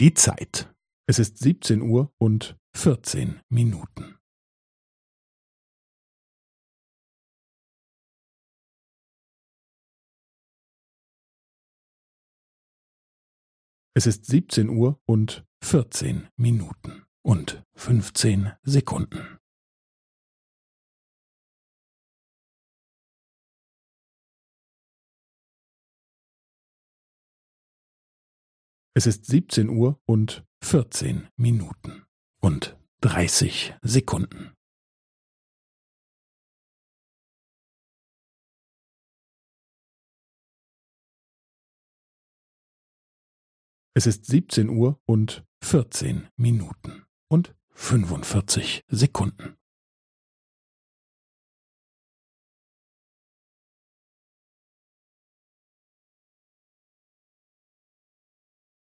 Die Zeit. Es ist siebzehn Uhr und vierzehn Minuten. Es ist siebzehn Uhr und vierzehn Minuten und fünfzehn Sekunden. Es ist siebzehn Uhr und vierzehn Minuten und dreißig Sekunden. Es ist siebzehn Uhr und vierzehn Minuten und fünfundvierzig Sekunden.